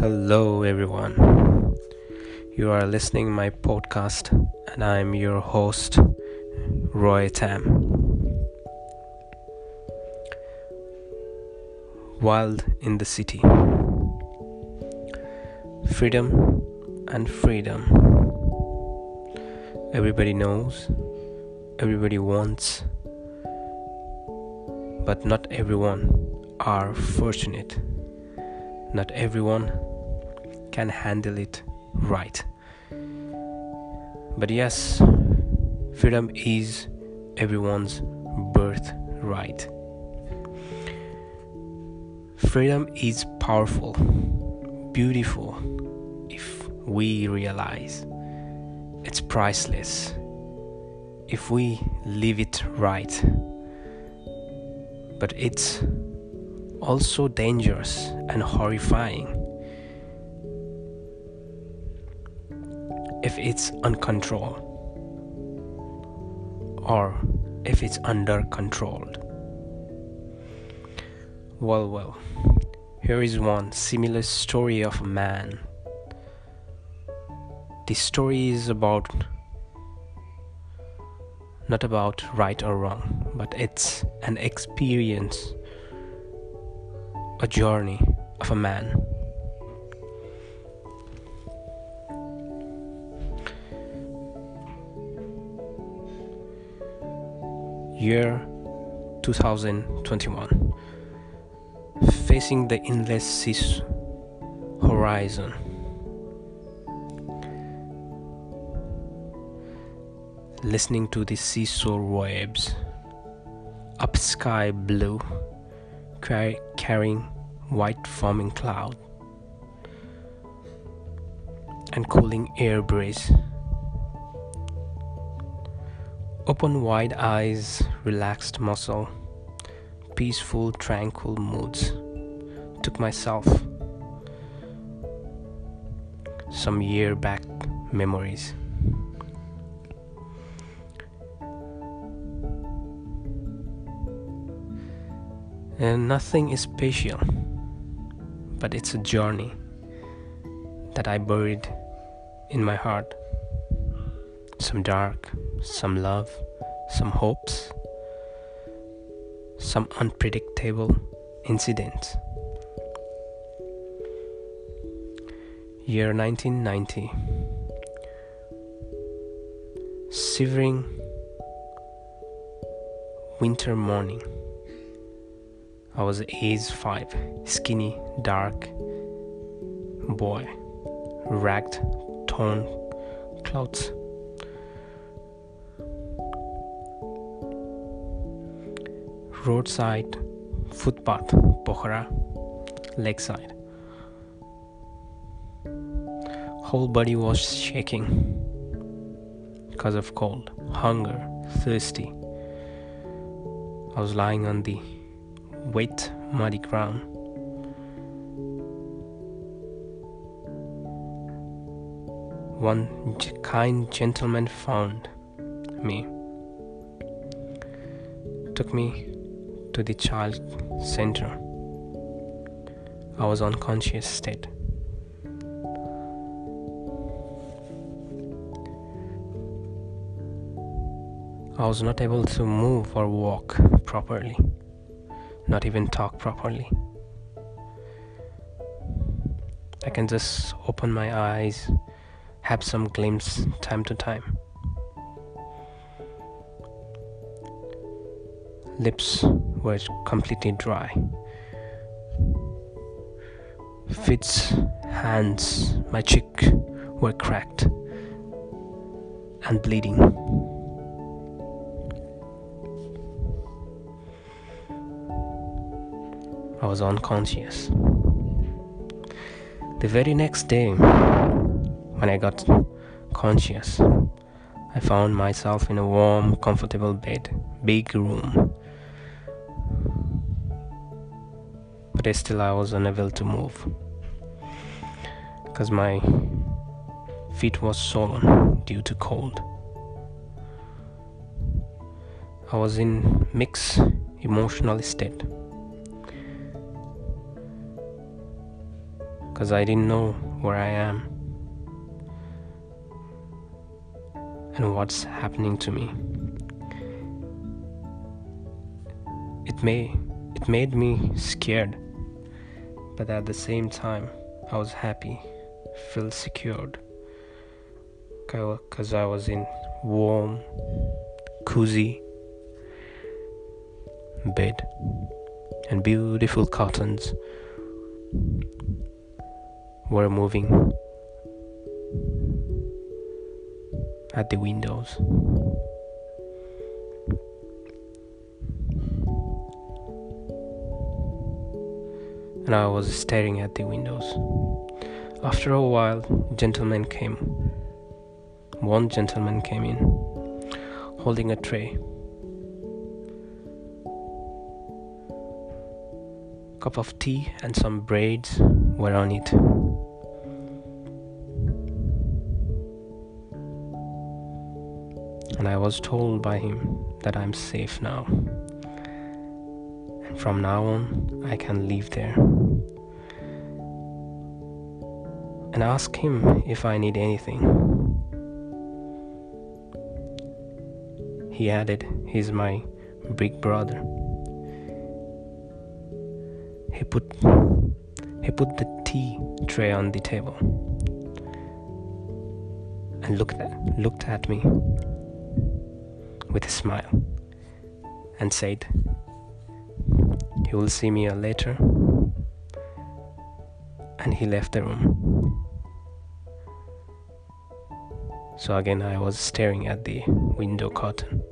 Hello everyone. You are listening my podcast and I'm your host Roy Tam. Wild in the city. Freedom and freedom. Everybody knows, everybody wants, but not everyone are fortunate. Not everyone can handle it right. But yes, freedom is everyone's birthright. Freedom is powerful, beautiful, if we realize it's priceless, if we live it right. But it's also dangerous and horrifying if it's uncontrolled or if it's under controlled. Well, well, here is one similar story of a man. The story is about not about right or wrong, but it's an experience, a journey of a man. year 2021 facing the endless sea horizon listening to the seesaw waves up sky blue carrying white foaming cloud and cooling air breeze Open wide eyes, relaxed muscle, peaceful, tranquil moods. Took myself some year back memories. And nothing is special, but it's a journey that I buried in my heart. Some dark, some love, some hopes, some unpredictable incidents. Year 1990. Shivering winter morning. I was age 5, skinny, dark boy, ragged, torn clothes roadside footpath, Pokhara, lakeside. Whole body was shaking because of cold, hunger, thirsty. I was lying on the wet, muddy ground. One kind gentleman found me, took me to the child center. I was unconscious state. I was not able to move or walk properly, not even talk properly. I can just open my eyes, have some glimpse time to time. Lips were completely dry. Feet's hands, my cheek were cracked and bleeding. I was unconscious. The very next day, when I got conscious, I found myself in a warm, comfortable bed, big room but still I was unable to move because my feet was swollen due to cold. I was in mixed emotional state because I didn't know where I am and what's happening to me. It may it made me scared, but at the same time I was happy, felt secured because I was in warm, cozy bed and beautiful curtains were moving at the windows. And I was staring at the windows. After a while, gentlemen came. One gentleman came in, holding a tray. cup of tea and some braids were on it. And I was told by him that I'm safe now. And from now on, I can live there. And ask him if I need anything. He added, He's my big brother. He put he put the tea tray on the table and looked at, looked at me with a smile and said, "You will see me later." And he left the room. So again, I was staring at the window curtain.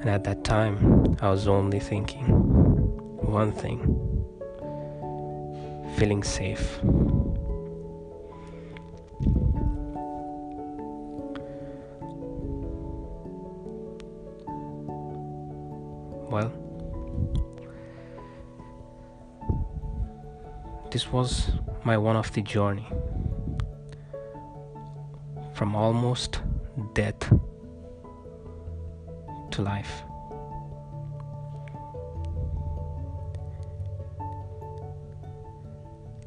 And at that time, I was only thinking one thing feeling safe. Well, this was my one of the journey from almost death to life.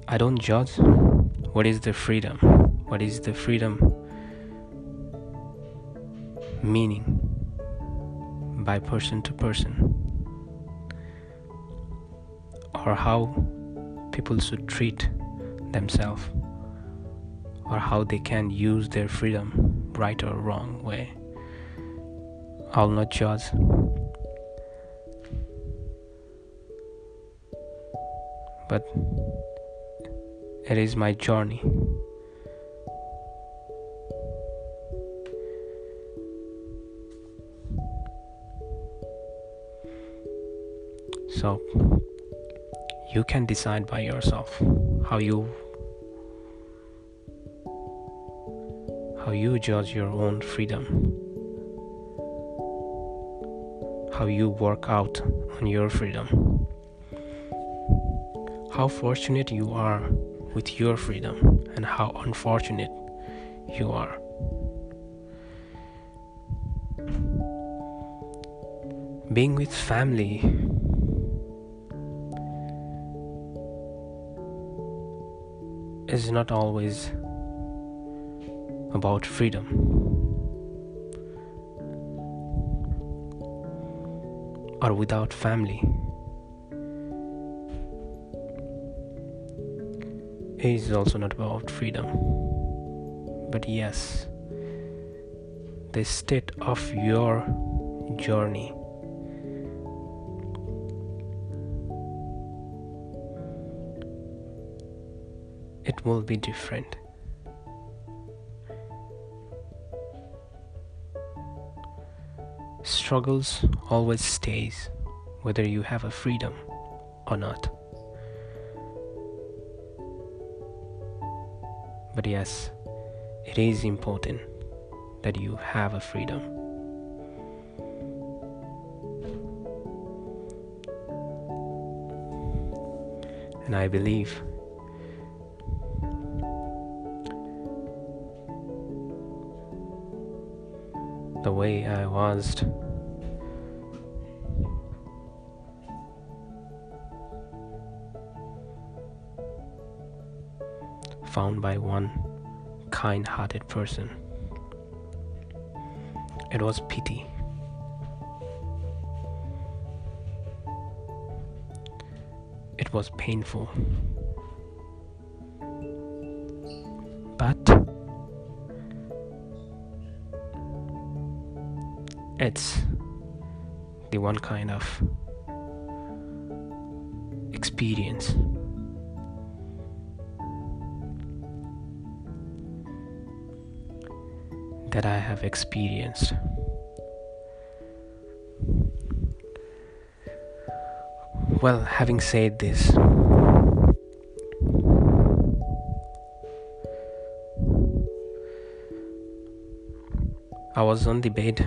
I don't judge what is the freedom, what is the freedom meaning by person to person, or how people should treat themselves, or how they can use their freedom right or wrong way. I'll not judge. But it is my journey. So you can decide by yourself how you how you judge your own freedom how you work out on your freedom. How fortunate you are with your freedom, and how unfortunate you are. Being with family is not always about freedom. or without family. It is also not about freedom, but yes, the state of your journey. Will be different. struggles always stays whether you have a freedom or not but yes it is important that you have a freedom and i believe the way I was. Found by one kind hearted person. It was pity. It was painful. But it's the one kind of experience that I have experienced. Well, having said this, I was on the bed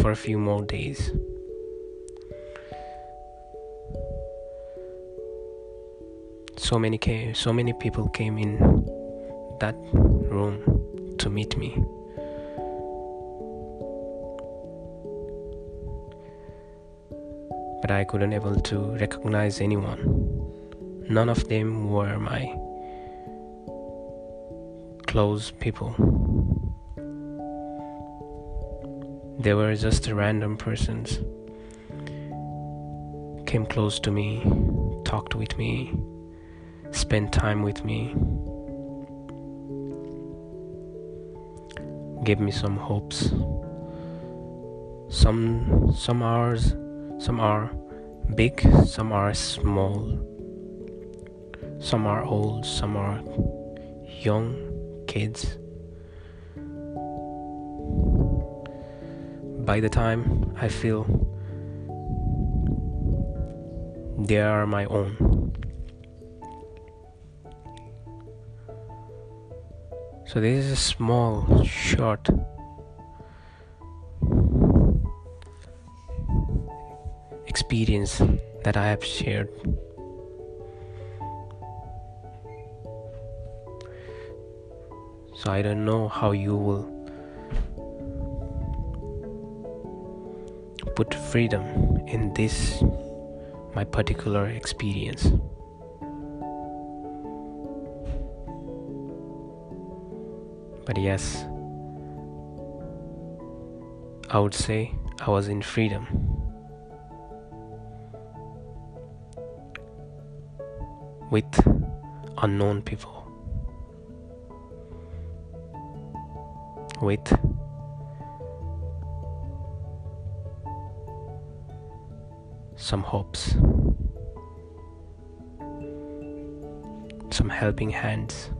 for a few more days. So many came, so many people came in that room to meet me. But I couldn't able to recognize anyone. None of them were my close people. They were just random persons. Came close to me, talked with me, spent time with me, gave me some hopes. Some some hours some are big, some are small. Some are old, some are young kids. By the time I feel they are my own. So, this is a small, short experience that I have shared. So, I don't know how you will put freedom in this my particular experience. But yes, I would say I was in freedom. With unknown people. With some hopes, some helping hands.